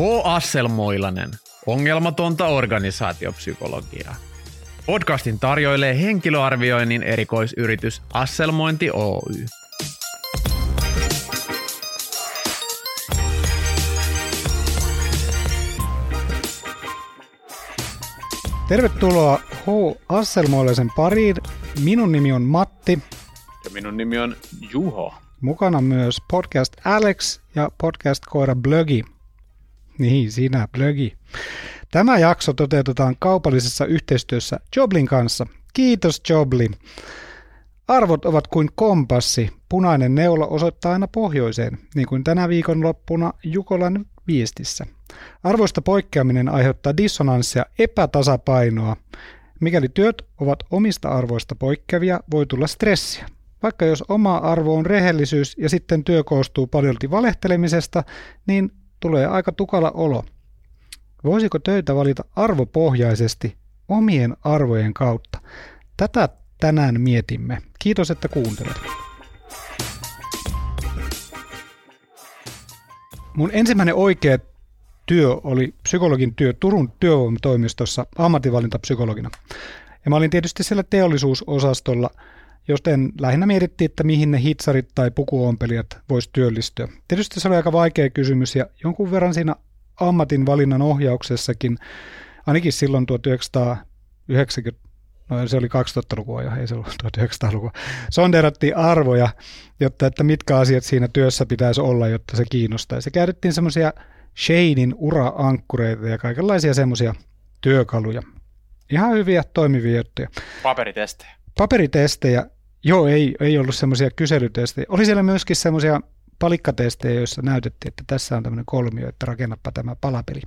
H. Asselmoilanen, ongelmatonta organisaatiopsykologiaa. Podcastin tarjoilee henkilöarvioinnin erikoisyritys Asselmointi Oy. Tervetuloa H. Asselmoilaisen pariin. Minun nimi on Matti. Ja minun nimi on Juho. Mukana myös podcast Alex ja podcast Koira Blögi. Niin, sinä Blögi. Tämä jakso toteutetaan kaupallisessa yhteistyössä Joblin kanssa. Kiitos Jobli. Arvot ovat kuin kompassi. Punainen neula osoittaa aina pohjoiseen, niin kuin tänä viikonloppuna Jukolan viestissä. Arvoista poikkeaminen aiheuttaa dissonanssia epätasapainoa. Mikäli työt ovat omista arvoista poikkeavia, voi tulla stressiä. Vaikka jos oma arvo on rehellisyys ja sitten työ koostuu paljolti valehtelemisesta, niin tulee aika tukala olo. Voisiko töitä valita arvopohjaisesti omien arvojen kautta? Tätä tänään mietimme. Kiitos, että kuuntelet. Mun ensimmäinen oikea työ oli psykologin työ Turun työvoimatoimistossa ammatinvalintapsykologina. Ja mä olin tietysti siellä teollisuusosastolla, joten lähinnä mietittiin, että mihin ne hitsarit tai pukuompelijat vois työllistyä. Tietysti se oli aika vaikea kysymys ja jonkun verran siinä ammatinvalinnan ohjauksessakin, ainakin silloin 1990 no se oli 2000-lukua jo, ei se ollut 1900-lukua, sonderattiin arvoja, jotta että mitkä asiat siinä työssä pitäisi olla, jotta se kiinnostaisi. Se käytettiin semmoisia Shanein ura-ankkureita ja kaikenlaisia semmoisia työkaluja. Ihan hyviä toimivia juttuja. Paperitestejä. Paperitestejä, joo, ei, ei ollut semmoisia kyselytestejä. Oli siellä myöskin semmoisia palikkatestejä, joissa näytettiin, että tässä on tämmöinen kolmio, että rakennappa tämä palapeli.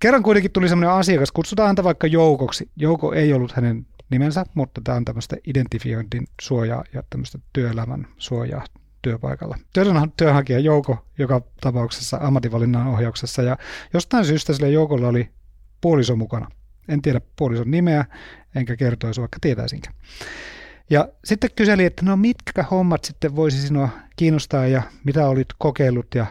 Kerran kuitenkin tuli semmoinen asiakas, kutsutaan häntä vaikka Joukoksi. Jouko ei ollut hänen nimensä, mutta tämä on tämmöistä identifiointin suojaa ja tämmöistä työelämän suojaa työpaikalla. Työnhakija Jouko joka tapauksessa ammatinvalinnan ohjauksessa ja jostain syystä sille Joukolla oli puoliso mukana. En tiedä puolison nimeä, enkä kertoisi vaikka tietäisinkä. Ja sitten kyseli, että no mitkä hommat sitten voisi sinua kiinnostaa ja mitä olit kokeillut ja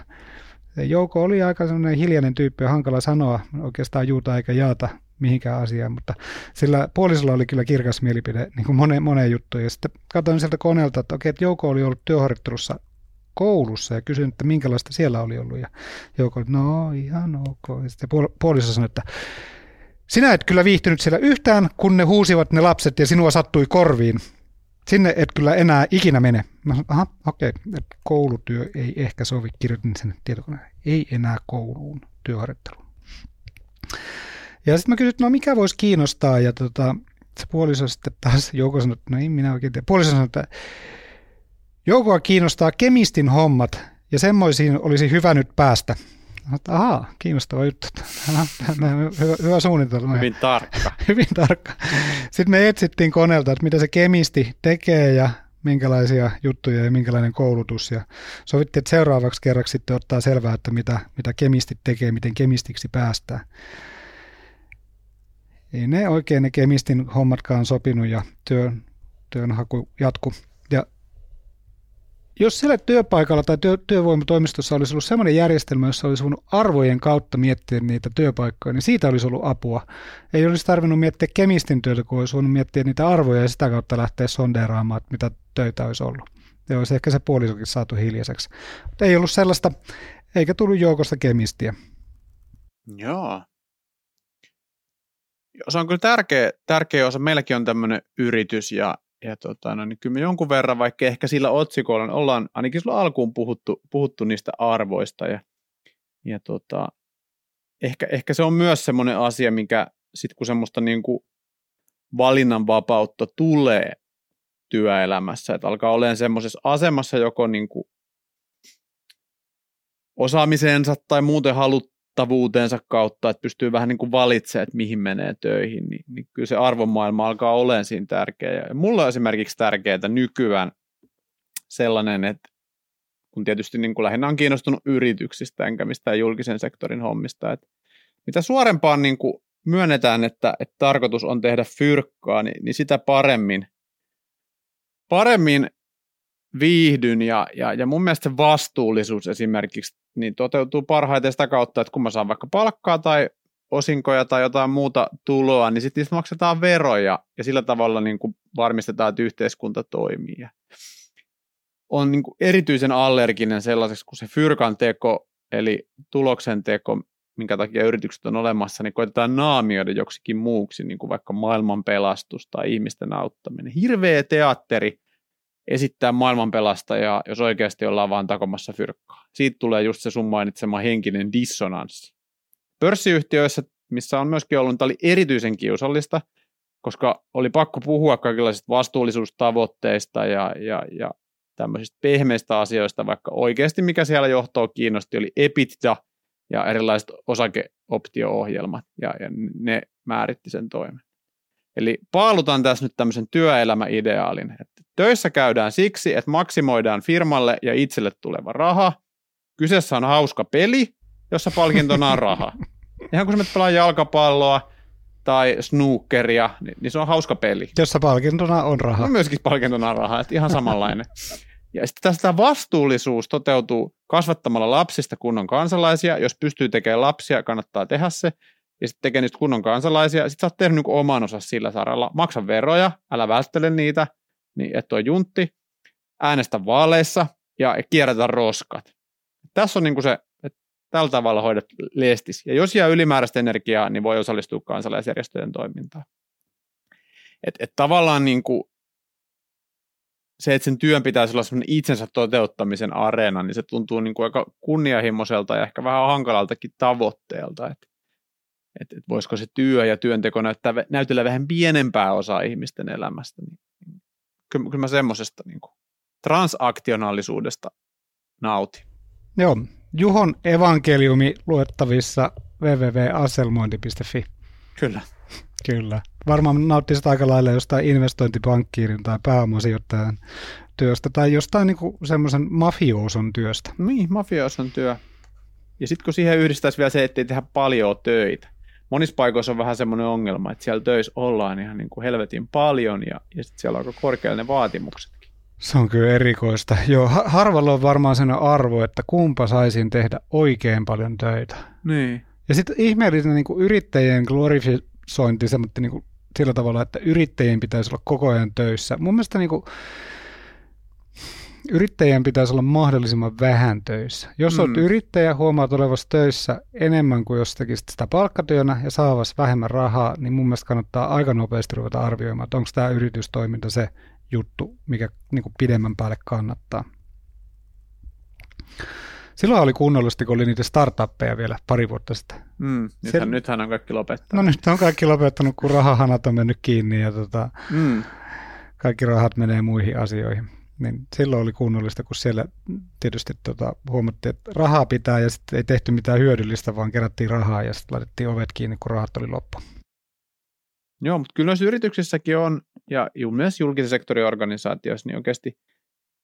Jouko oli aika sellainen hiljainen tyyppi ja hankala sanoa oikeastaan juuta eikä jaata mihinkään asiaan, mutta sillä puolisolla oli kyllä kirkas mielipide niin kuin moneen, moneen juttuun. Ja sitten katsoin sieltä koneelta, että okei, että Jouko oli ollut työharjoittelussa koulussa ja kysyin, että minkälaista siellä oli ollut. Ja Jouko no ihan ok. Ja sitten puoliso sanoi, että sinä et kyllä viihtynyt siellä yhtään, kun ne huusivat ne lapset ja sinua sattui korviin. Sinne et kyllä enää ikinä mene. Mä sanoin, aha, okei, okay, koulutyö ei ehkä sovi, kirjoitin sen tietokoneen. Ei enää kouluun, työharjoitteluun. Ja sitten mä kysyin, no mikä voisi kiinnostaa, ja tota, se puoliso sitten taas, Jouko sanoi, että no ei minä oikein tiedä. Puoliso sanoi, että Joukoa kiinnostaa kemistin hommat, ja semmoisiin olisi hyvä nyt päästä. Että ahaa, kiinnostava juttu. hyvä, hyvä suunnitelma. Hyvin tarkka. Hyvin tarkka. Sitten me etsittiin koneelta, että mitä se kemisti tekee ja minkälaisia juttuja ja minkälainen koulutus. Ja sovittiin, että seuraavaksi kerraksi sitten ottaa selvää, että mitä, mitä kemistit tekee, miten kemistiksi päästään. Ei ne oikein ne kemistin hommatkaan sopinut ja työn, työnhaku jatku. Jos siellä työpaikalla tai työ, työvoimatoimistossa olisi ollut sellainen järjestelmä, jossa olisi voinut arvojen kautta miettiä niitä työpaikkoja, niin siitä olisi ollut apua. Ei olisi tarvinnut miettiä kemistin työtä, kun olisi voinut miettiä niitä arvoja ja sitä kautta lähteä sondeeraamaan, että mitä töitä olisi ollut. Ja olisi ehkä se puolisokin saatu hiljaiseksi. Mutta ei ollut sellaista, eikä tullut joukosta kemistiä. Joo. Se on kyllä tärkeä, tärkeä osa. Meilläkin on tämmöinen yritys ja ja tota, no, niin kyllä me jonkun verran, vaikka ehkä sillä otsikolla, niin ollaan ainakin sulla alkuun puhuttu, puhuttu niistä arvoista ja, ja tota, ehkä, ehkä se on myös semmoinen asia, mikä sitten kun semmoista niin kuin valinnanvapautta tulee työelämässä, että alkaa olemaan semmoisessa asemassa joko niin kuin osaamiseensa tai muuten halut, vaikuttavuutensa kautta, että pystyy vähän niin kuin valitsemaan, että mihin menee töihin, niin, niin kyllä se arvomaailma alkaa olemaan siinä tärkeä. Ja mulla on esimerkiksi tärkeää nykyään sellainen, että kun tietysti niin kuin lähinnä on kiinnostunut yrityksistä enkä mistään julkisen sektorin hommista, että mitä suorempaan niin kuin myönnetään, että, että tarkoitus on tehdä fyrkkaa, niin, niin sitä paremmin, paremmin viihdyn ja, ja, ja mun mielestä vastuullisuus esimerkiksi niin toteutuu parhaiten sitä kautta, että kun mä saan vaikka palkkaa tai osinkoja tai jotain muuta tuloa, niin sitten niistä maksetaan veroja ja sillä tavalla niin kuin varmistetaan, että yhteiskunta toimii. On niin kuin erityisen allerginen sellaiseksi kuin se fyrkan teko, eli tuloksen teko, minkä takia yritykset on olemassa, niin koitetaan naamioida joksikin muuksi, niin kuin vaikka maailman pelastus tai ihmisten auttaminen. Hirveä teatteri esittää maailmanpelastajaa, jos oikeasti ollaan vaan takomassa fyrkkaa. Siitä tulee just se sun mainitsema henkinen dissonanssi. Pörssiyhtiöissä, missä on myöskin ollut, tämä oli erityisen kiusallista, koska oli pakko puhua kaikenlaisista vastuullisuustavoitteista ja, ja, ja tämmöisistä pehmeistä asioista, vaikka oikeasti mikä siellä johtoa kiinnosti oli EBITDA ja erilaiset osakeoptio-ohjelmat, ja, ja ne määritti sen toimen. Eli paalutan tässä nyt tämmöisen työelämäideaalin, että töissä käydään siksi, että maksimoidaan firmalle ja itselle tuleva raha. Kyseessä on hauska peli, jossa palkintona on raha. Ihan kun sä menet pelaa jalkapalloa tai snookeria, niin, niin se on hauska peli. Jossa palkintona on raha. No myöskin palkintona on raha, että ihan samanlainen. Ja sitten tästä vastuullisuus toteutuu kasvattamalla lapsista kunnon kansalaisia. Jos pystyy tekemään lapsia, kannattaa tehdä se. Ja sitten tekee niistä kunnon kansalaisia. Sitten sä oot tehnyt niin oman osan sillä saralla. Maksa veroja, älä välttele niitä, niin et ole juntti. Äänestä vaaleissa ja kierrätä roskat. Tässä on niin kuin se tällä tavalla hoidat leestis. Ja jos jää ylimääräistä energiaa, niin voi osallistua kansalaisjärjestöjen toimintaan. Et, et tavallaan niin kuin se, että sen työn pitäisi olla itsensä toteuttamisen areena, niin se tuntuu niin kuin aika kunnianhimoiselta ja ehkä vähän hankalaltakin tavoitteelta. Että et, et voisiko se työ ja työnteko näyttää, näytellä vähän pienempää osaa ihmisten elämästä. Niin, kyllä, kyllä mä semmoisesta niin transaktionaalisuudesta nautin. Joo, Juhon evankeliumi luettavissa www.aselmointi.fi. Kyllä. Kyllä. Varmaan nauttisit aika lailla jostain investointipankkiirin tai pääomasijoittajan työstä tai jostain niin semmoisen mafiooson työstä. Niin, mafiooson työ. Ja sitten kun siihen yhdistäisi vielä se, että ei tehdä paljon töitä. Monissa paikoissa on vähän semmoinen ongelma, että siellä töissä ollaan ihan niin kuin helvetin paljon ja, ja sitten siellä on aika korkealle ne vaatimukset. Se on kyllä erikoista. Joo, harvalla on varmaan sen arvo, että kumpa saisin tehdä oikein paljon töitä. Niin. Ja sitten ihmeellinen niin kuin yrittäjien glorifisointi niin kuin, sillä tavalla, että yrittäjien pitäisi olla koko ajan töissä. Mun mielestä niin kuin, yrittäjien pitäisi olla mahdollisimman vähän töissä. Jos mm. olet yrittäjä, huomaat olevasi töissä enemmän kuin jos tekisit sitä palkkatyönä ja saavas vähemmän rahaa, niin mun mielestä kannattaa aika nopeasti ruveta arvioimaan, että onko tämä yritystoiminta se, juttu, mikä niin kuin pidemmän päälle kannattaa. Silloin oli kunnollisesti, kun oli niitä startuppeja vielä pari vuotta sitten. Mm, nythän, Sel... nythän on kaikki lopettanut. No nyt on kaikki lopettanut, kun rahahanat on mennyt kiinni ja tota, mm. kaikki rahat menee muihin asioihin. Niin silloin oli kunnollista, kun siellä tietysti tota, huomattiin, että rahaa pitää ja sitten ei tehty mitään hyödyllistä, vaan kerättiin rahaa ja sitten laitettiin ovet kiinni, kun rahat oli loppu. Joo, mutta kyllä noissa yrityksissäkin on, ja myös julkisen sektorin organisaatioissa, niin oikeasti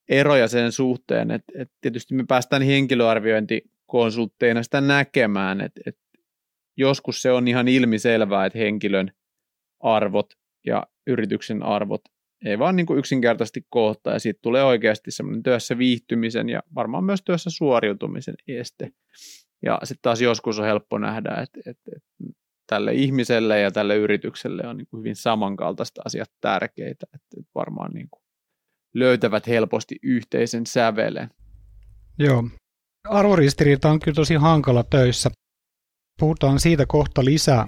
eroja sen suhteen, että, että tietysti me päästään henkilöarviointikonsultteina sitä näkemään, että, että joskus se on ihan ilmiselvää, että henkilön arvot ja yrityksen arvot ei vaan niin kuin yksinkertaisesti kohtaa, ja siitä tulee oikeasti semmoinen työssä viihtymisen ja varmaan myös työssä suoriutumisen este. Ja sitten taas joskus on helppo nähdä, että, että, että tälle ihmiselle ja tälle yritykselle on niin kuin hyvin samankaltaiset asiat tärkeitä, että varmaan niin kuin löytävät helposti yhteisen sävelen. Joo. Arvoristiriita on kyllä tosi hankala töissä. Puhutaan siitä kohta lisää.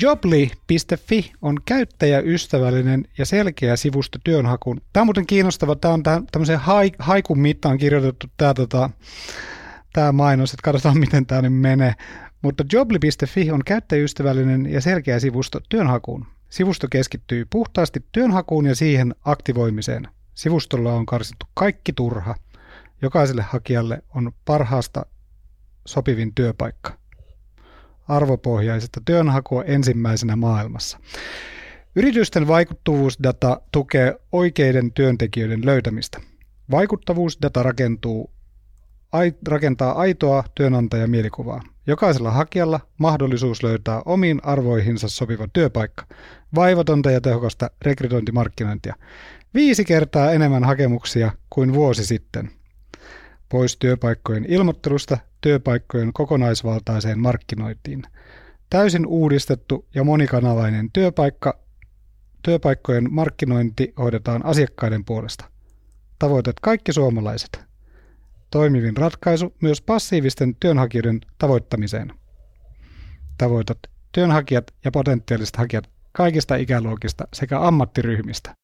Jobly.fi on käyttäjäystävällinen ja selkeä sivusto työnhakuun. Tämä on muuten kiinnostava. Tämä on tämmöisen haikun mittaan kirjoitettu tämä, tota, tämä mainos, että katsotaan miten tämä nyt menee. Mutta Jobly.fi on käyttäjäystävällinen ja selkeä sivusto työnhakuun. Sivusto keskittyy puhtaasti työnhakuun ja siihen aktivoimiseen. Sivustolla on karsittu kaikki turha. Jokaiselle hakijalle on parhaasta sopivin työpaikka arvopohjaisesta työnhakua ensimmäisenä maailmassa. Yritysten vaikuttavuusdata tukee oikeiden työntekijöiden löytämistä. Vaikuttavuusdata rakentuu, rakentaa aitoa työnantajamielikuvaa. Jokaisella hakijalla mahdollisuus löytää omiin arvoihinsa sopiva työpaikka, vaivatonta ja tehokasta rekrytointimarkkinointia. Viisi kertaa enemmän hakemuksia kuin vuosi sitten. Pois työpaikkojen ilmoittelusta työpaikkojen kokonaisvaltaiseen markkinointiin. Täysin uudistettu ja monikanavainen työpaikka, työpaikkojen markkinointi hoidetaan asiakkaiden puolesta. Tavoitet kaikki suomalaiset. Toimivin ratkaisu myös passiivisten työnhakijoiden tavoittamiseen. Tavoitat työnhakijat ja potentiaaliset hakijat kaikista ikäluokista sekä ammattiryhmistä.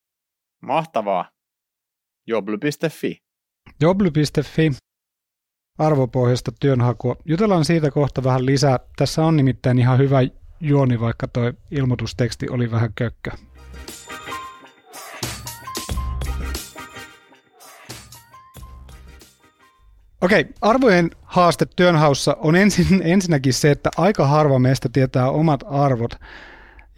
Mahtavaa. Jobly.fi. Jobly.fi arvopohjasta työnhakua. Jutellaan siitä kohta vähän lisää. Tässä on nimittäin ihan hyvä juoni, vaikka tuo ilmoitusteksti oli vähän kökkö. Okei, arvojen haaste työnhaussa on ensin, ensinnäkin se, että aika harva meistä tietää omat arvot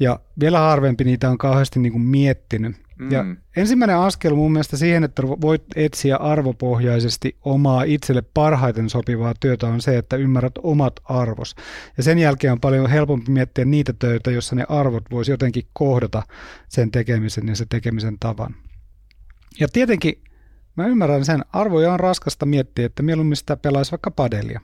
ja vielä harvempi niitä on kauheasti niin kuin miettinyt. Mm. Ja ensimmäinen askel mun mielestä siihen, että voit etsiä arvopohjaisesti omaa itselle parhaiten sopivaa työtä on se, että ymmärrät omat arvos. Ja sen jälkeen on paljon helpompi miettiä niitä töitä, joissa ne arvot voisi jotenkin kohdata sen tekemisen ja sen tekemisen tavan. Ja tietenkin mä ymmärrän sen, arvoja on raskasta miettiä, että mieluummin sitä pelaisi vaikka padelia.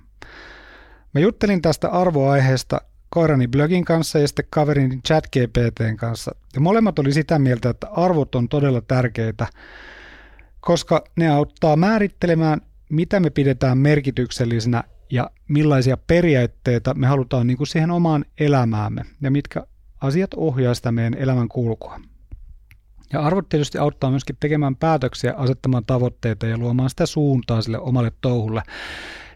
Mä juttelin tästä arvoaiheesta koirani blogin kanssa ja sitten kaverini ChatGPTn kanssa. Ja molemmat oli sitä mieltä, että arvot on todella tärkeitä, koska ne auttaa määrittelemään, mitä me pidetään merkityksellisenä ja millaisia periaatteita me halutaan niin kuin siihen omaan elämäämme ja mitkä asiat ohjaa sitä meidän elämän kulkua. Ja arvot tietysti auttaa myöskin tekemään päätöksiä, asettamaan tavoitteita ja luomaan sitä suuntaa sille omalle touhulle.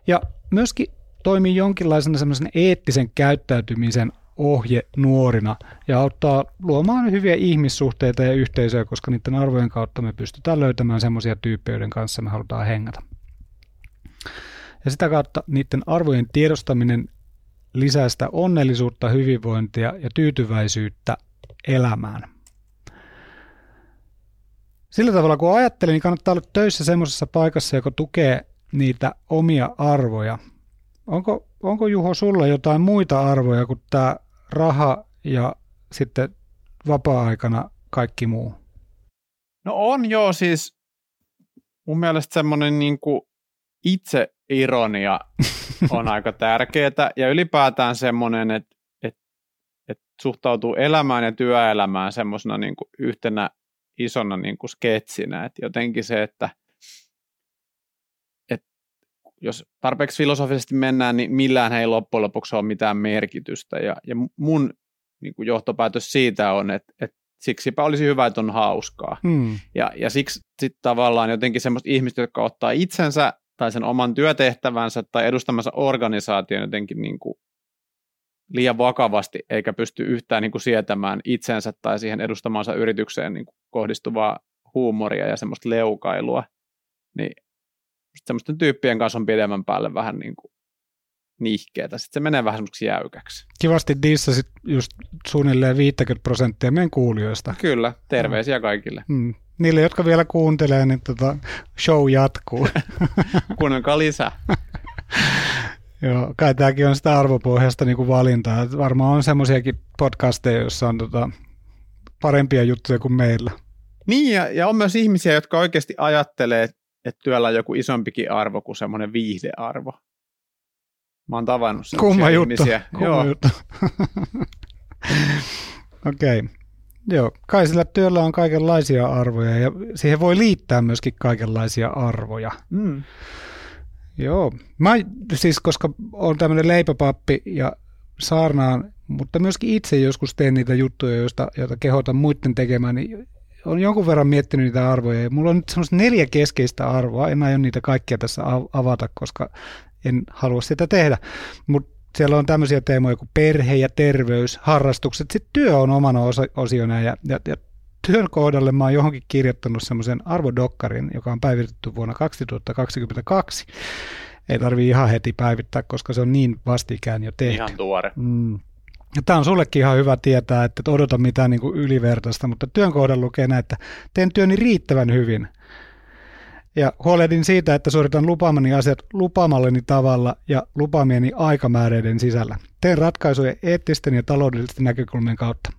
Ja myöskin toimii jonkinlaisena semmoisen eettisen käyttäytymisen ohje nuorina ja auttaa luomaan hyviä ihmissuhteita ja yhteisöjä, koska niiden arvojen kautta me pystytään löytämään semmoisia tyyppejä, joiden kanssa me halutaan hengata. Ja sitä kautta niiden arvojen tiedostaminen lisää sitä onnellisuutta, hyvinvointia ja tyytyväisyyttä elämään. Sillä tavalla kun ajattelin, niin kannattaa olla töissä semmoisessa paikassa, joka tukee niitä omia arvoja Onko, onko Juho sulla jotain muita arvoja kuin tämä raha ja sitten vapaa-aikana kaikki muu? No on joo, siis mun mielestä semmoinen niin itse ironia on aika tärkeää ja ylipäätään semmoinen, että, että, että suhtautuu elämään ja työelämään semmoisena niin yhtenä isona niin kuin sketsinä, että jotenkin se, että – jos tarpeeksi filosofisesti mennään, niin millään ei loppujen lopuksi ole mitään merkitystä. Ja, ja mun niin kuin johtopäätös siitä on, että, että siksipä olisi hyvä, että on hauskaa. Hmm. Ja, ja siksi sitten tavallaan jotenkin semmoista ihmistä, jotka ottaa itsensä tai sen oman työtehtävänsä tai edustamansa organisaation jotenkin niin kuin liian vakavasti, eikä pysty yhtään niin kuin sietämään itsensä tai siihen edustamansa yritykseen niin kuin kohdistuvaa huumoria ja semmoista leukailua, niin semmoisten tyyppien kanssa on pidemmän päälle vähän niin kuin nihkeetä. Sitten se menee vähän semmoiksi jäykäksi. Kivasti dissasit just suunnilleen 50 prosenttia meidän kuulijoista. Kyllä, terveisiä no. kaikille. Mm. Niille, jotka vielä kuuntelee, niin tota, show jatkuu. Kuunnelkaa lisää. Joo, kai tämäkin on sitä arvopohjasta niin kuin valintaa. Että varmaan on semmoisiakin podcasteja, joissa on tota, parempia juttuja kuin meillä. Niin, ja, ja on myös ihmisiä, jotka oikeasti ajattelee, että työllä on joku isompikin arvo kuin semmoinen viihdearvo. Mä oon tavannut Kumma juttu. ihmisiä. Kumma Joo. juttu. Okei. Okay. Joo, kai sillä työllä on kaikenlaisia arvoja ja siihen voi liittää myöskin kaikenlaisia arvoja. Mm. Joo, mä siis koska on tämmöinen leipäpappi ja saarnaan, mutta myöskin itse joskus teen niitä juttuja, joista, joita kehotan muiden tekemään, niin on jonkun verran miettinyt niitä arvoja. Ja mulla on nyt semmoista neljä keskeistä arvoa. En aio niitä kaikkia tässä avata, koska en halua sitä tehdä. Mutta siellä on tämmöisiä teemoja kuin perhe ja terveys, harrastukset. Sitten työ on omana osiona ja, ja, ja työn kohdalle mä oon johonkin kirjoittanut semmoisen arvodokkarin, joka on päivitetty vuonna 2022. Ei tarvii ihan heti päivittää, koska se on niin vastikään jo tehty. Ihan tuore. Mm. Tämä on sullekin ihan hyvä tietää, että et odota mitään niin kuin ylivertaista, mutta työn kohdalla lukee näin, että teen työni riittävän hyvin. Ja huolehdin siitä, että suoritan lupaamani asiat lupaamalleni tavalla ja lupaamieni aikamääreiden sisällä. Teen ratkaisuja eettisten ja taloudellisten näkökulmien kautta.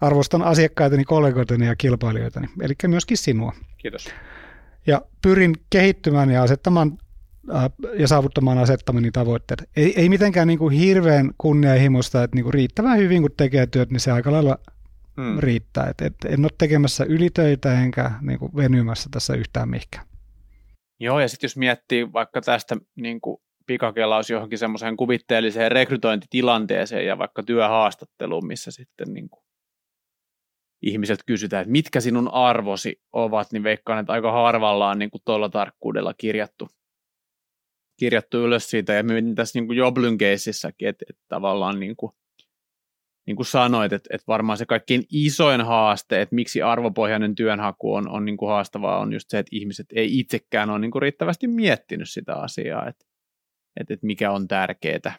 arvostan asiakkaitani, kollegoitani ja kilpailijoitani, eli myöskin sinua. Kiitos. Ja pyrin kehittymään ja asettamaan ja saavuttamaan asettamani tavoitteet. Ei, ei mitenkään niin kuin hirveän kunnianhimoista, että niin kuin riittävän hyvin kun tekee työt, niin se aika lailla hmm. riittää. Et, et, en ole tekemässä ylitöitä enkä niin kuin venymässä tässä yhtään mihinkään. Joo, ja sitten jos miettii vaikka tästä niin kuin pikakelaus johonkin semmoiseen kuvitteelliseen rekrytointitilanteeseen ja vaikka työhaastatteluun, missä sitten niin kuin ihmiset kysytään, että mitkä sinun arvosi ovat, niin veikkaan, että aika harvalla on niin kuin tuolla tarkkuudella kirjattu, kirjattu ylös siitä. Ja mietin tässä niin kuin Joblyn keississäkin, että, että tavallaan niin kuin, niin kuin sanoit, että, että varmaan se kaikkein isoin haaste, että miksi arvopohjainen työnhaku on, on niin kuin haastavaa, on just se, että ihmiset ei itsekään ole niin kuin riittävästi miettinyt sitä asiaa, että, että, että mikä on tärkeää.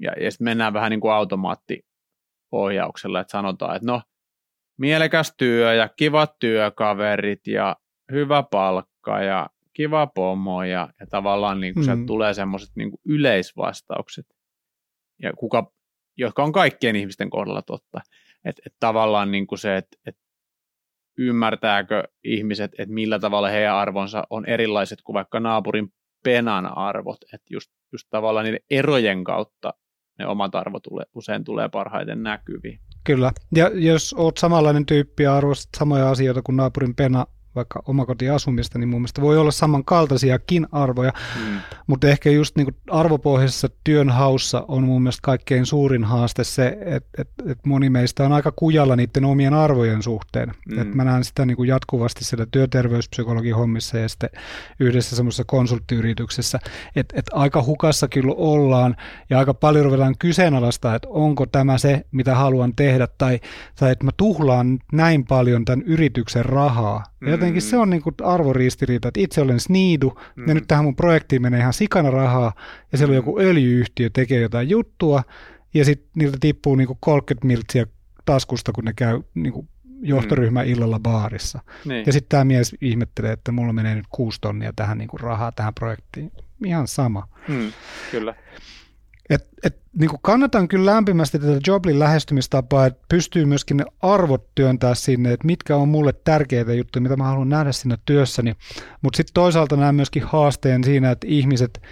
Ja, ja sitten mennään vähän niin kuin automaattiohjauksella, että sanotaan, että no, mielekäs työ ja kivat työkaverit ja hyvä palkka ja kiva pomo ja, ja tavallaan niin kuin mm. tulee semmoiset niin yleisvastaukset, ja kuka, jotka on kaikkien ihmisten kohdalla totta. Että et tavallaan niin kuin se, että et ymmärtääkö ihmiset, että millä tavalla heidän arvonsa on erilaiset kuin vaikka naapurin penan arvot, että just, just tavallaan niiden erojen kautta ne omat arvot tule, usein tulee parhaiten näkyviin. Kyllä, ja jos oot samanlainen tyyppi ja arvostat samoja asioita kuin naapurin pena, vaikka omakotiasumista, niin mun mielestä voi olla samankaltaisiakin arvoja, mm. mutta ehkä just niin arvopohjaisessa työnhaussa on mun mielestä kaikkein suurin haaste se, että, että, että moni meistä on aika kujalla niiden omien arvojen suhteen. Mm. Että mä näen sitä niin kuin jatkuvasti siellä työterveyspsykologin hommissa ja sitten yhdessä semmoisessa konsulttiyrityksessä, että, että aika hukassa kyllä ollaan ja aika paljon ruvetaan kyseenalaista, että onko tämä se, mitä haluan tehdä tai, tai että mä tuhlaan näin paljon tämän yrityksen rahaa. Mm jotenkin se on niin kuin arvoristiriita, että itse olen sniidu mm. ja nyt tähän mun projektiin menee ihan sikana rahaa ja siellä on joku öljyyhtiö tekee jotain juttua ja sitten niiltä tippuu niin kuin 30 miltsiä taskusta, kun ne käy niin kuin johtoryhmä mm. illalla baarissa. Niin. Ja sitten tämä mies ihmettelee, että mulla menee nyt kuusi tonnia tähän niin kuin rahaa tähän projektiin. Ihan sama. Mm, kyllä. Et, et, niin kuin kannatan kyllä lämpimästi tätä Joblin lähestymistapaa, että pystyy myöskin ne arvot työntää sinne, että mitkä on mulle tärkeitä juttuja, mitä mä haluan nähdä siinä työssäni. Mutta sitten toisaalta näen myöskin haasteen siinä, että ihmiset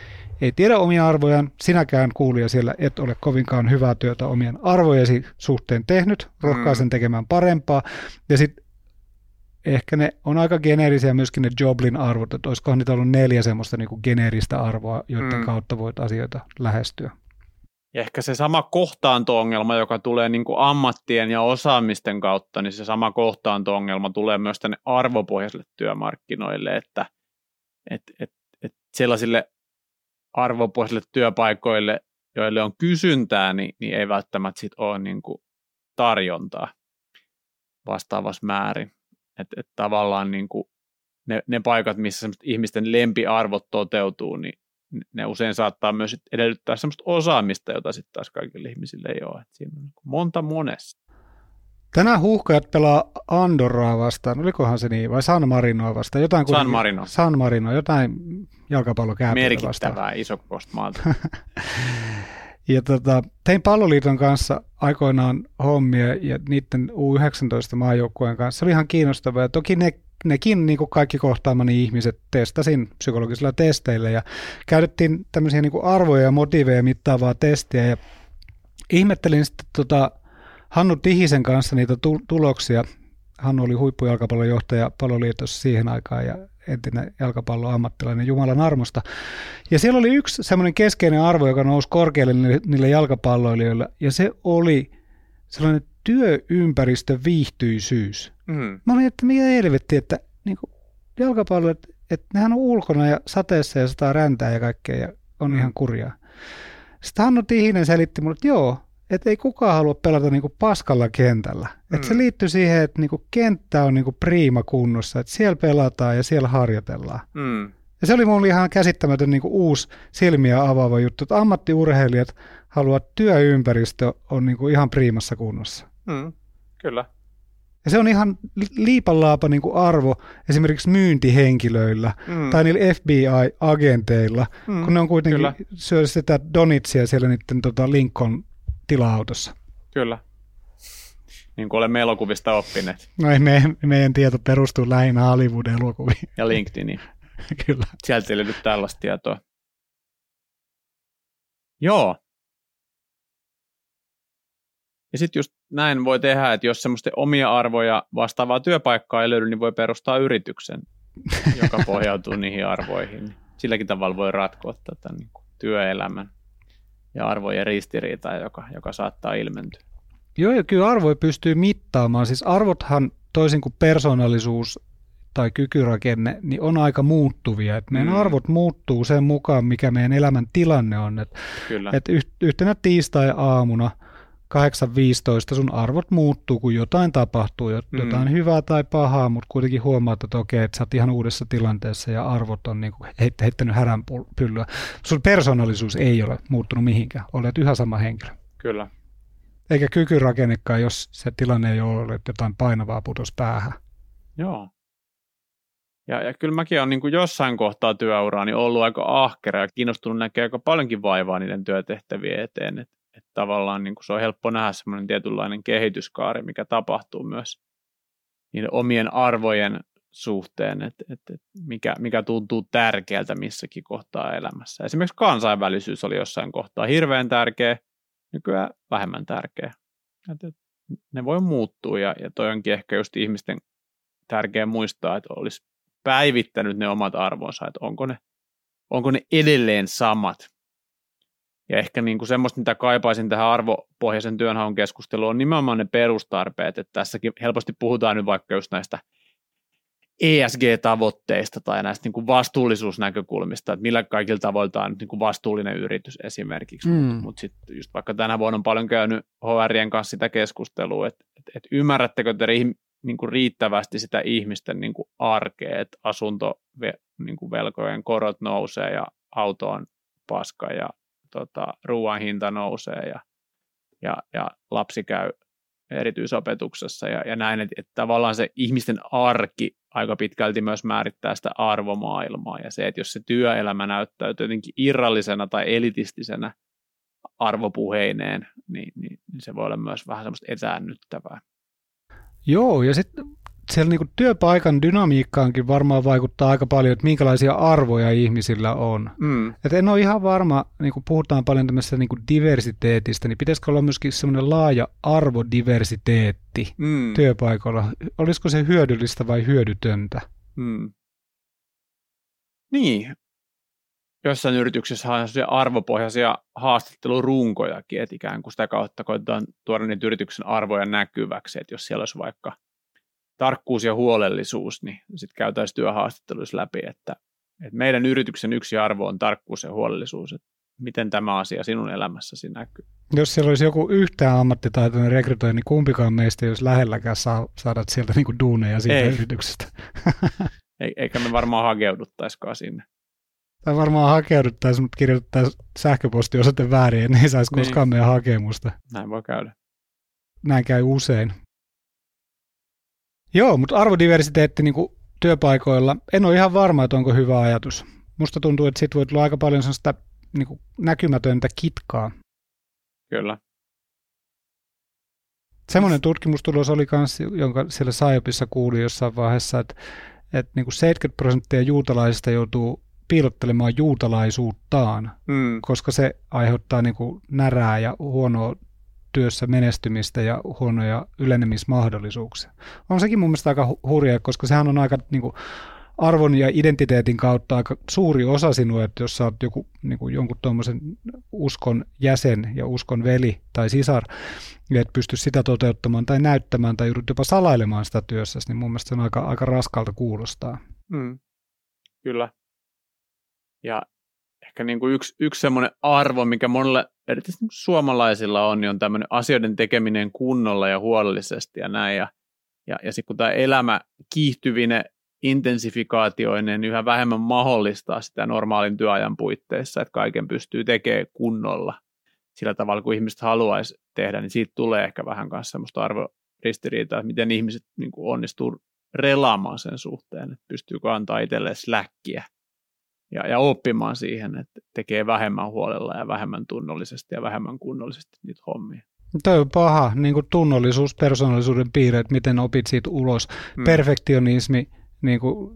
ei tiedä omia arvojaan, sinäkään kuulija siellä et ole kovinkaan hyvää työtä omien arvojesi suhteen tehnyt, rohkaisen mm. tekemään parempaa. Ja sitten ehkä ne on aika geneerisiä myöskin ne Joblin arvot, että olisikohan niitä ollut neljä semmoista niin kuin geneeristä arvoa, joiden mm. kautta voit asioita lähestyä. Ehkä se sama kohtaanto-ongelma, joka tulee niin kuin ammattien ja osaamisten kautta, niin se sama kohtaanto-ongelma tulee myös tänne arvopohjaisille työmarkkinoille, että et, et, et sellaisille arvopohjaisille työpaikoille, joille on kysyntää, niin, niin ei välttämättä sit ole niin kuin tarjontaa vastaavassa määrin. Että et tavallaan niin kuin ne, ne paikat, missä ihmisten lempiarvot toteutuu, niin ne usein saattaa myös edellyttää sellaista osaamista, jota sitten taas kaikille ihmisille ei ole. Että siinä on niinku monta monessa. Tänään huuhkajat pelaa Andorraa vastaan, olikohan se niin, vai San Marinoa vastaan? Jotain San Marino. San Marino, jotain jalkapallokääpää vastaan. Merkittävää isokokoista maalta. ja tota, tein palloliiton kanssa aikoinaan hommia ja niiden U19 maajoukkueen kanssa. Se oli ihan kiinnostavaa. toki ne nekin niin kuin kaikki kohtaamani ihmiset testasin psykologisilla testeillä ja käytettiin tämmöisiä niin kuin arvoja ja motiveja mittaavaa testiä ja ihmettelin sitten tota Hannu Tihisen kanssa niitä tuloksia. Hannu oli huippujalkapallon johtaja paloliitossa siihen aikaan ja entinen jalkapalloammattilainen Jumalan armosta. Ja siellä oli yksi semmoinen keskeinen arvo, joka nousi korkealle niille jalkapalloilijoille, ja se oli sellainen työympäristön viihtyisyys. Mm. Mä olin, että mikä helvetti, että niin jalkapallo, että, että nehän on ulkona ja sateessa ja sataa räntää ja kaikkea ja on mm. ihan kurjaa. Sitten Hannu Tihinen selitti mulle, että joo, että ei kukaan halua pelata niinku paskalla kentällä. Mm. Että se liittyy siihen, että niinku kenttä on niinku priima kunnossa, että siellä pelataan ja siellä harjoitellaan. Mm. Ja se oli mulle ihan käsittämätön niinku uusi silmiä avaava juttu, että ammattiurheilijat haluaa, että työympäristö on niinku ihan priimassa kunnossa. Mm. Kyllä. Ja se on ihan liipalaapa niin arvo esimerkiksi myyntihenkilöillä mm. tai niillä FBI-agenteilla, mm. kun ne on kuitenkin syödä sitä donitsia siellä niiden tota Lincoln tila-autossa. Kyllä. niin kuin olemme elokuvista oppineet. No ei, me, meidän tieto perustuu lähinnä Hollywood-elokuviin. Ja LinkedIniin. Kyllä. Sieltä ei löydy tällaista tietoa. Joo. Ja sitten just näin voi tehdä, että jos semmoista omia arvoja vastaavaa työpaikkaa ei löydy, niin voi perustaa yrityksen, joka pohjautuu niihin arvoihin. Silläkin tavalla voi ratkoa tätä niin kuin työelämän ja arvojen ristiriitaa, joka, joka saattaa ilmentyä. Joo, ja kyllä arvoja pystyy mittaamaan. Siis arvothan toisin kuin persoonallisuus tai kykyrakenne, niin on aika muuttuvia. Et meidän mm. arvot muuttuu sen mukaan, mikä meidän elämän tilanne on. Et, Kyllä. et yhtenä tiistai-aamuna 8.15 sun arvot muuttuu, kun jotain tapahtuu, Mm. jotain hyvää tai pahaa, mutta kuitenkin huomaat, että okei, että sä oot ihan uudessa tilanteessa ja arvot on niinku heit- heittänyt häränpyllyä. Sun persoonallisuus ei ole muuttunut mihinkään, olet yhä sama henkilö. Kyllä. Eikä kykyrakennekaan, jos se tilanne ei ole, että jotain painavaa putos päähän. Joo. Ja, ja kyllä mäkin olen niin kuin jossain kohtaa työuraa niin ollut aika ahkera ja kiinnostunut näkee aika paljonkin vaivaa niiden työtehtävien eteen. Että et tavallaan niin kuin se on helppo nähdä semmoinen tietynlainen kehityskaari, mikä tapahtuu myös niiden omien arvojen suhteen, että et, et mikä, mikä tuntuu tärkeältä missäkin kohtaa elämässä. Esimerkiksi kansainvälisyys oli jossain kohtaa hirveän tärkeä, nykyään vähemmän tärkeä. Et, et ne voi muuttua ja, ja toi onkin ehkä just ihmisten tärkeä muistaa, että olisi päivittänyt ne omat arvonsa, että onko ne, onko ne edelleen samat. Ja ehkä niin kuin semmoista, mitä kaipaisin tähän arvopohjaisen työnhaun keskusteluun, on nimenomaan ne perustarpeet, että tässäkin helposti puhutaan nyt vaikka just näistä ESG-tavoitteista tai näistä niin kuin vastuullisuusnäkökulmista, että millä kaikilla tavoilla tämä on nyt niin kuin vastuullinen yritys esimerkiksi, Mm. mutta mut sitten just vaikka tänä vuonna on paljon käynyt HRien kanssa sitä keskustelua, että, että, että ymmärrättekö te ri- niin kuin riittävästi sitä ihmisten niin kuin arkea, että asuntovelkojen niin kuin velkojen korot nousee ja auto on paska ja tota, ruoan hinta nousee ja, ja, ja lapsi käy erityisopetuksessa ja, ja näin, että, että tavallaan se ihmisten arki aika pitkälti myös määrittää sitä arvomaailmaa ja se, että jos se työelämä näyttäytyy jotenkin irrallisena tai elitistisenä arvopuheineen, niin, niin, niin se voi olla myös vähän semmoista etäännyttävää. Joo, ja sitten siellä niinku työpaikan dynamiikkaankin varmaan vaikuttaa aika paljon, että minkälaisia arvoja ihmisillä on. Mm. Et en ole ihan varma, niin kun puhutaan paljon tämmöisestä niin diversiteetistä, niin pitäisikö olla myöskin semmoinen laaja arvodiversiteetti Mm. työpaikalla? Olisiko se hyödyllistä vai hyödytöntä? Mm. Niin. Jossain yrityksessä on arvopohjaisia haastattelurunkojakin, että ikään kuin sitä kautta koitetaan tuoda niitä yrityksen arvoja näkyväksi, että jos siellä olisi vaikka tarkkuus ja huolellisuus, niin sitten käytäisiin työhaastatteluissa läpi, että, että meidän yrityksen yksi arvo on tarkkuus ja huolellisuus, että miten tämä asia sinun elämässäsi näkyy. Jos siellä olisi joku yhtään ammattitaitoinen rekrytoija, niin kumpikaan meistä ei olisi lähelläkään saa, saada sieltä niin kuin duuneja siitä Ei. yrityksestä. Eikä me varmaan hakeuduttaisikaan sinne. Tai varmaan hakeuduttaisiin, mutta kirjoitettaisiin sähköpostiosoite väärin, ne ei saisi Niin. koskaan meidän hakemusta. Näin voi käydä. Näin käy usein. Joo, mutta arvodiversiteetti niin kuin työpaikoilla, en ole ihan varma, että onko hyvä ajatus. Musta tuntuu, että siitä voi tulla aika paljon sellaista niin kuin näkymätöntä kitkaa. Kyllä. Semmoinen tutkimustulos oli myös, jonka siellä Saipissa kuuli jossain vaiheessa, että, että niin kuin 70 prosenttia juutalaisista joutuu piilottelemaan juutalaisuuttaan, Mm. koska se aiheuttaa niin kuin närää ja huonoa työssä menestymistä ja huonoja ylenemismahdollisuuksia. On sekin mun mielestä aika hu- hurjaa, koska sehän on aika niin kuin arvon ja identiteetin kautta aika suuri osa sinua, että jos sä oot joku, niin kuin jonkun tuommoisen uskon jäsen ja uskon veli tai sisar, ja et pysty sitä toteuttamaan tai näyttämään tai joudut jopa salailemaan sitä työssä, niin mun mielestä se on aika, aika raskalta kuulostaa. Mm. Kyllä. Ja ehkä niin kuin yksi, yksi semmoinen arvo, mikä monelle erityisesti niin kuin suomalaisilla on, niin on tämmöinen asioiden tekeminen kunnolla ja huolellisesti ja näin. Ja, ja, ja sitten kun tämä elämä kiihtyvine intensifikaatioinen niin yhä vähemmän mahdollistaa sitä normaalin työajan puitteissa, että kaiken pystyy tekemään kunnolla sillä tavalla, kuin ihmiset haluaisi tehdä, niin siitä tulee ehkä vähän kanssa semmoista arvoristiriitaa, että miten ihmiset niin kuin onnistuu relaamaan sen suhteen, että pystyykö antaa itselleen släkkiä ja, ja oppimaan siihen, että tekee vähemmän huolella ja vähemmän tunnollisesti ja vähemmän kunnollisesti niitä hommia. Toi on paha, niin kuin tunnollisuus, persoonallisuuden piirteet, miten opit siitä ulos. Mm. Perfektionismi, niin kuin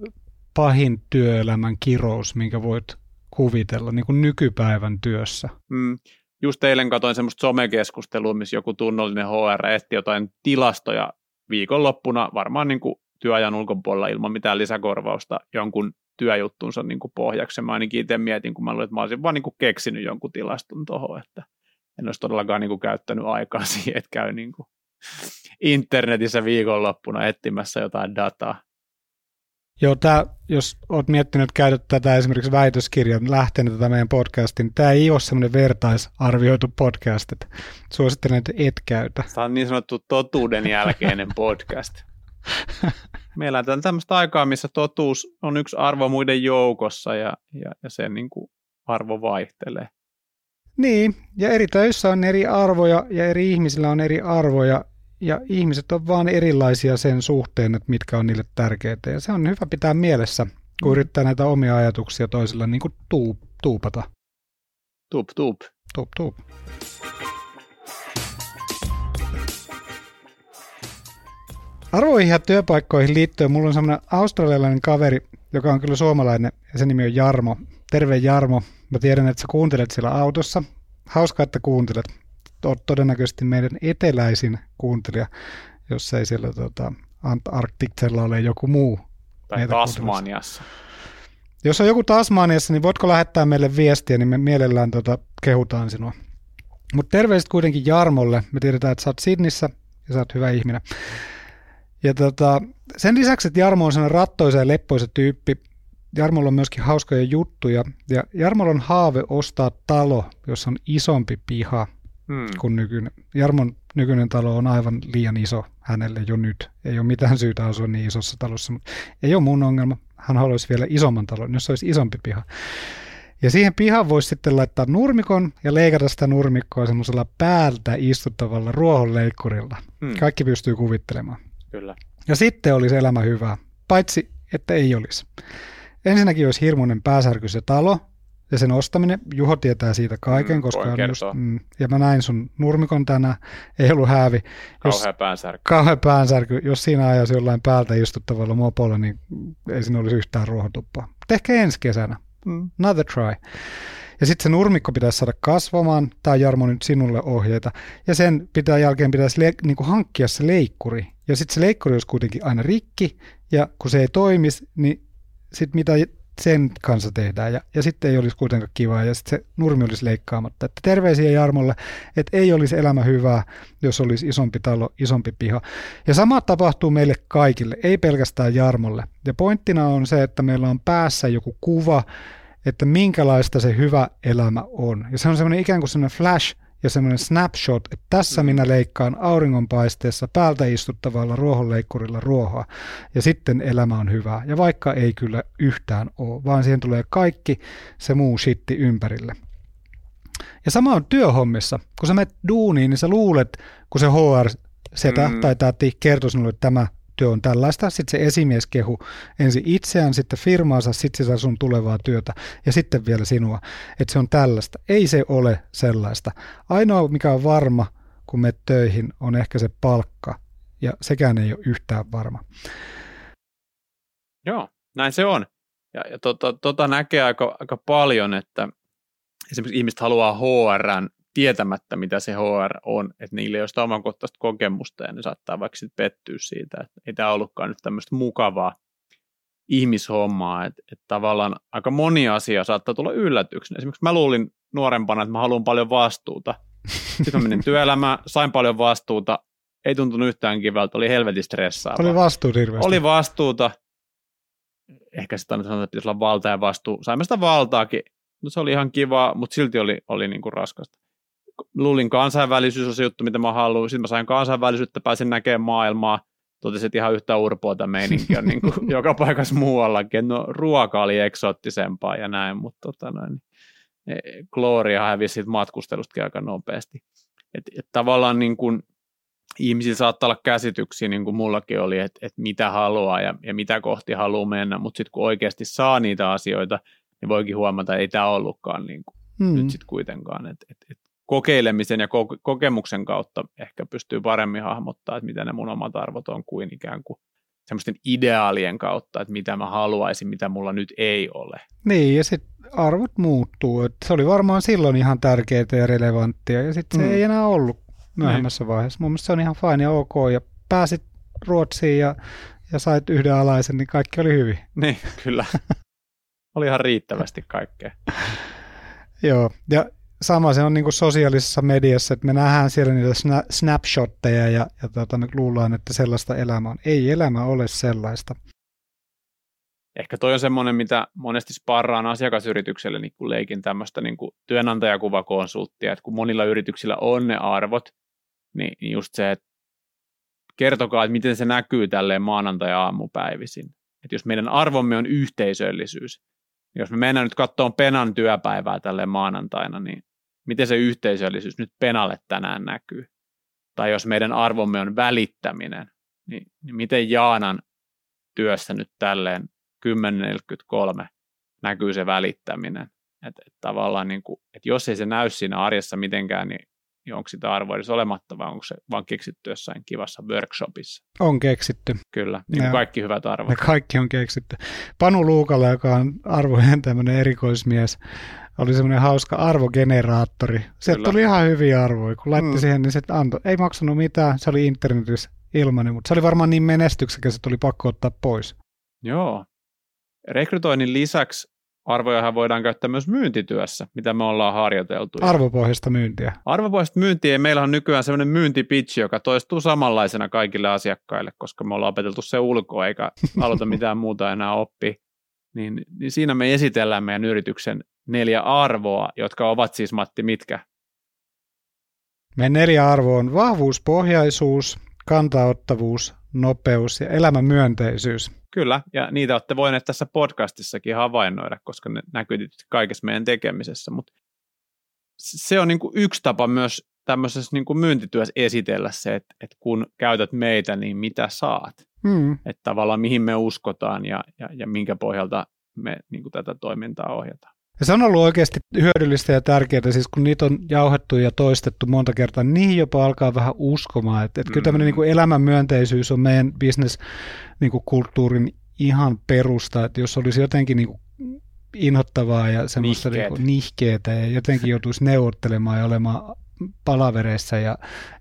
pahin työelämän kirous, minkä voit kuvitella niin kuin nykypäivän työssä. Mm. Just eilen katsoin semmoista somekeskustelua, missä joku tunnollinen HR etti jotain tilastoja viikonloppuna, varmaan niin kuin työajan ulkopuolella ilman mitään lisäkorvausta jonkun työjuttunsa niin kuin pohjaksi. Mä ainakin itse mietin, kun mä luulen, että mä olisin vaan niin kuin keksinyt jonkun tilaston tuohon, että en olisi todellakaan niin kuin käyttänyt aikaa siihen, että käy niin kuin internetissä viikonloppuna etsimässä jotain dataa. Joo, tää, jos olet miettinyt, että käytät tätä esimerkiksi väitöskirjan lähtenyt tätä meidän podcastin, niin tämä ei ole semmoinen vertaisarvioitu podcast, että suosittelen, että et käytä. Tämä on niin sanottu totuuden jälkeinen podcast. Meillä on tämmöistä aikaa, missä totuus on yksi arvo muiden joukossa ja, ja, ja sen niin kuin arvo vaihtelee. Niin, ja eri töissä on eri arvoja ja eri ihmisillä on eri arvoja ja ihmiset on vaan erilaisia sen suhteen, että mitkä on niille tärkeitä. Ja se on hyvä pitää mielessä, kun mm. yrittää näitä omia ajatuksia toisilla niin kuin tuu, tuupata. Tuup, tuup. Tuup, tuup. Arvoihin ja työpaikkoihin liittyen mulla on semmoinen australialainen kaveri, joka on kyllä suomalainen ja sen nimi on Jarmo. Terve Jarmo. Mä tiedän, että sä kuuntelet siellä autossa. Hauska, että kuuntelet. Oot todennäköisesti meidän eteläisin kuuntelija, jos ei siellä tota, Antarktiksella ole joku muu. Tai Tasmaniassa. Jos on joku Tasmaniassa, niin voitko lähettää meille viestiä, niin me mielellään tota, kehutaan sinua. Mutta terveiset kuitenkin Jarmolle. Me tiedetään, että sä oot Sidnissä ja sä oot hyvä ihminen. Ja tota, sen lisäksi, että Jarmo on sellainen rattoisa ja leppoisa tyyppi, Jarmolla on myöskin hauskoja juttuja. Ja Jarmolla on haave ostaa talo, jossa on isompi piha hmm. kuin nykyinen. Jarmon nykyinen talo on aivan liian iso hänelle jo nyt. Ei ole mitään syytä asua niin isossa talossa, mutta ei ole mun ongelma. Hän haluaisi vielä isomman talon, jos olisi isompi piha. Ja siihen pihaan voisi sitten laittaa nurmikon ja leikata sitä nurmikkoa semmoisella päältä istuttavalla ruohonleikkurilla. Hmm. Kaikki pystyy kuvittelemaan. Kyllä. Ja sitten olisi elämä hyvää, paitsi että ei olisi. Ensinnäkin olisi hirmuinen pääsärky se talo ja sen ostaminen. Juho tietää siitä kaiken, mm, koska on just, mm, ja mä näin sun nurmikon tänään, ei ollut häävi. Kauhea päänsärky. Kauhea päänsärky. Jos siinä ajaisi jollain päältä istuttavalla mopolla, niin ei siinä olisi yhtään ruohotuppaa. Mutta ehkä ensi kesänä. Mm, another try. Ja sitten se nurmikko pitäisi saada kasvamaan, tämä Jarmo nyt sinulle ohjeita, ja sen pitää jälkeen pitäisi le- niin hankkia se leikkuri. Ja sitten se leikkuri olisi kuitenkin aina rikki, ja kun se ei toimisi, niin sitten mitä sen kanssa tehdään, ja, ja sitten ei olisi kuitenkaan kivaa, ja sitten se nurmi olisi leikkaamatta. Että terveisiä Jarmolle, että ei olisi elämä hyvää, jos olisi isompi talo, isompi piha. Ja sama tapahtuu meille kaikille, ei pelkästään Jarmolle. Ja pointtina on se, että meillä on päässä joku kuva, että minkälaista se hyvä elämä on. Ja se on semmoinen ikään kuin semmoinen flash ja semmoinen snapshot, että tässä mm. minä leikkaan auringonpaisteessa päältä istuttavalla ruohonleikkurilla ruohoa ja sitten elämä on hyvää. Ja vaikka ei kyllä yhtään ole, vaan siihen tulee kaikki se muu shitti ympärille. Ja sama on työhommissa. Kun sä menet duuniin, niin sä luulet, kun se HR-setä mm. tai täti kertoo sinulle, että tämä työ on tällaista, sitten se esimies kehu ensin itseään, sitten firmaansa, sitten sitä sun tulevaa työtä ja sitten vielä sinua, että se on tällaista. Ei se ole sellaista. Ainoa, mikä on varma, kun me töihin, on ehkä se palkka ja sekään ei ole yhtään varma. Joo, näin se on. Ja, ja tota, tota näkee aika, aika paljon, että esimerkiksi ihmiset haluaa HRn tietämättä, mitä se HR on, että niille ei ole sitä omankohtaista kokemusta ja ne saattaa vaikka sitten pettyä siitä, että ei tämä ollutkaan nyt tämmöistä mukavaa ihmishommaa, että, että tavallaan aika moni asia saattaa tulla yllätyksenä. Esimerkiksi mä luulin nuorempana, että mä haluan paljon vastuuta. Sitten mä menin työelämään, sain paljon vastuuta, ei tuntunut yhtään kivältä, oli helvetin stressaavaa. Oli vastuuta hirveästi. Oli vastuuta. Ehkä sitten sanotaan, että pitäisi olla valta ja vastuu. Saimme sitä valtaakin. No se oli ihan kiva, mutta silti oli, oli niin kuin raskasta luulin kansainvälisyys on se juttu, mitä mä haluan. Sitten mä sain kansainvälisyyttä, pääsin näkemään maailmaa. Totesin, että ihan yhtä urpoa tämä meininki on niin kuin joka paikassa muuallakin. No ruoka oli eksoottisempaa ja näin, mutta tota noin, e, Gloria hävisi siitä matkustelustakin aika nopeasti. Et, et tavallaan niin kuin, ihmisillä saattaa olla käsityksiä, niin kuin mullakin oli, että, että mitä haluaa ja, ja mitä kohti haluaa mennä, mutta sitten kun oikeasti saa niitä asioita, niin voikin huomata, että ei tämä ollutkaan niin kuin, hmm. nyt sitten kuitenkaan. Et, et, et kokeilemisen ja kokemuksen kautta ehkä pystyy paremmin hahmottaa, että mitä ne mun omat arvot on kuin ikään kuin semmoisten ideaalien kautta, että mitä mä haluaisin, mitä mulla nyt ei ole. Niin, ja sitten arvot muuttuu. Et se oli varmaan silloin ihan tärkeää ja relevanttia, ja sitten se mm. ei enää ollut myöhemmässä niin. vaiheessa. Mun mielestä se on ihan fine ja ok, ja pääsit Ruotsiin ja, ja sait yhden alaisen, niin kaikki oli hyvin. Niin, kyllä. oli ihan riittävästi kaikkea. Joo, ja sama se on niin kuin sosiaalisessa mediassa, että me nähdään siellä niitä sna- snapshotteja ja, ja tota, me luullaan, että sellaista elämä on. Ei elämä ole sellaista. Ehkä toi on semmoinen, mitä monesti sparraan asiakasyritykselle, niin kun leikin tämmöistä niin kuin työnantajakuvakonsulttia, että kun monilla yrityksillä on ne arvot, niin just se, että kertokaa, että miten se näkyy tälleen maanantai-aamupäivisin. Että jos meidän arvomme on yhteisöllisyys, niin jos me mennään nyt katsomaan Penan työpäivää tälle maanantaina, niin miten se yhteisöllisyys nyt Penalle tänään näkyy. Tai jos meidän arvomme on välittäminen, niin, niin miten Jaanan työssä nyt tälleen 10.43 näkyy se välittäminen. Että et tavallaan, niin kuin, että jos ei se näy siinä arjessa mitenkään, niin, niin onko sitä arvoa edes olematta vai onko se vaan keksitty jossain kivassa workshopissa? On keksitty. Kyllä, niin kuin kaikki hyvät arvot. Ne kaikki on keksitty. Panu Luukalla, joka on arvojen tämmöinen erikoismies, oli semmoinen hauska arvogeneraattori. Se tuli ihan hyviä arvoja. Kun laitti mm. siihen, niin se antoi. Ei maksanut mitään, se oli internetissä ilmainen, mutta se oli varmaan niin menestyksekäs, että tuli pakko ottaa pois. Joo. Rekrytoinnin lisäksi arvojahan voidaan käyttää myös myyntityössä, mitä me ollaan harjoiteltu. Arvopohjaista myyntiä. Arvopohjaista myyntiä. Meillä on nykyään sellainen myyntipitch, joka toistuu samanlaisena kaikille asiakkaille, koska me ollaan opeteltu se ulkoa eikä aloita mitään muuta enää oppi. Niin, niin siinä me esitellään meidän yrityksen neljä arvoa, jotka ovat siis Matti mitkä? Meidän neljä arvoa on vahvuus, kantaottavuus, nopeus ja elämänmyönteisyys. Kyllä, ja niitä olette voineet tässä podcastissakin havainnoida, koska ne näkyy kaikessa meidän tekemisessä, mutta se on niin kuin yksi tapa myös tämmöisessä niin kuin myyntityössä esitellä se, että, että kun käytät meitä, niin mitä saat. Mm. Että tavallaan mihin me uskotaan ja, ja, ja minkä pohjalta me niin kuin tätä toimintaa ohjataan. Ja se on ollut oikeasti hyödyllistä ja tärkeää, siis kun niitä on jauhettu ja toistettu monta kertaa, niin niihin jopa alkaa vähän uskomaan. Että, että mm. kyllä tämmöinen niin kuin elämänmyönteisyys on meidän bisneskulttuurin niin ihan perusta, että jos olisi jotenkin niin kuin inhottavaa ja semmoista niin kuin nihkeetä ja jotenkin joutuisi neuvottelemaan ja olemaan palavereissa ja,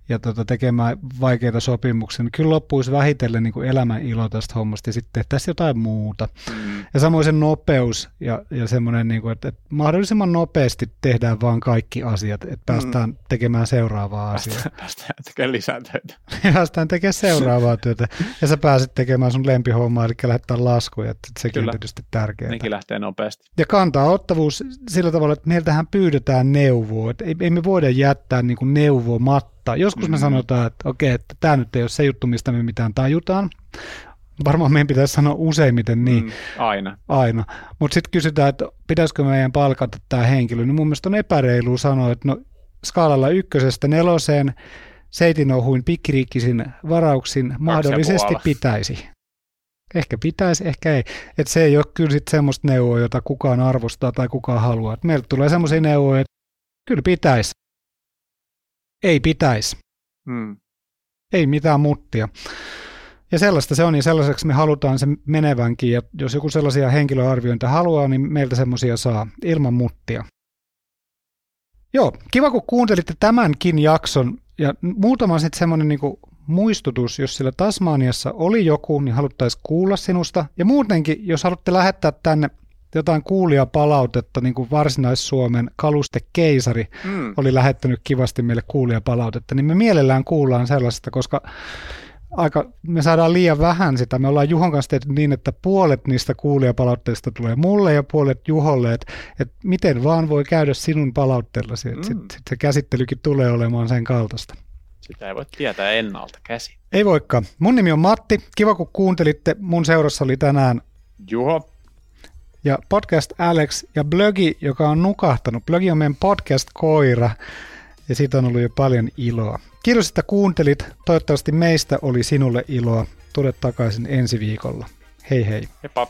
ja tota, tekemään vaikeita sopimuksia, niin kyllä loppuisi vähitellen niin elämän ilo tästä hommasta ja sitten tehtäisiin jotain muuta. Mm. Ja samoin se nopeus ja, ja semmoinen, niin kuin, että, että mahdollisimman nopeasti tehdään vaan kaikki asiat, että päästään mm. tekemään seuraavaa asiaa. Päästään tekemään lisää töitä. päästään tekemään seuraavaa työtä. Ja sä pääset tekemään sun lempihommaa, eli lähettää laskuja, että sekin kyllä. on tietysti tärkeää. Nekin lähtee nopeasti. Ja kantaa ottavuus sillä tavalla, että meiltähän pyydetään neuvoa, että ei, ei me voida jättää niin kuin neuvomatta. Joskus mm-hmm. me sanotaan, että okei, että tämä nyt ei ole se juttu, mistä me mitään tajutaan. Varmaan meidän pitäisi sanoa useimmiten niin. Mm, aina. Aina. Mutta sitten kysytään, että pitäisikö meidän palkata tämä henkilö. Niin mun mielestä on epäreilu sanoa, että no skaalalla ykkösestä neloseen seitinohuin pikkiriikkisin varauksin mahdollisesti pitäisi. Ehkä pitäisi, ehkä ei. Että se ei ole kyllä sitten semmoista neuvoa, jota kukaan arvostaa tai kukaan haluaa. Et meiltä tulee semmoisia neuvoja, että kyllä pitäisi. Ei pitäisi. Hmm. Ei mitään muttia. Ja sellaista se on, ja sellaiseksi me halutaan se menevänkin, ja jos joku sellaisia henkilöarviointia haluaa, niin meiltä semmoisia saa ilman muttia. Joo, kiva kun kuuntelitte tämänkin jakson, ja muutama sitten semmoinen niinku muistutus, jos sillä Tasmaniassa oli joku, niin haluttaisiin kuulla sinusta. Ja muutenkin, jos haluatte lähettää tänne jotain kuulia palautetta, niin kuin Varsinais-Suomen kalustekeisari mm. oli lähettänyt kivasti meille kuulia palautetta, niin me mielellään kuullaan sellaista, koska aika, me saadaan liian vähän sitä. Me ollaan Juhon kanssa tehty niin, että puolet niistä kuulijapalautteista tulee mulle ja puolet Juholle, että, että miten vaan voi käydä sinun palautteellasi. Mm. Sitten sit se käsittelykin tulee olemaan sen kaltaista. Sitä ei voi tietää ennalta käsi. Ei voikaan. Mun nimi on Matti. Kiva kun kuuntelitte. Mun seurassa oli tänään Juho ja Podcast Alex ja Blögi, joka on nukahtanut. Blögi on meidän podcast-koira ja siitä on ollut jo paljon iloa. Kiitos, että kuuntelit. Toivottavasti meistä oli sinulle iloa. Tule takaisin ensi viikolla. Hei hei. Heippa.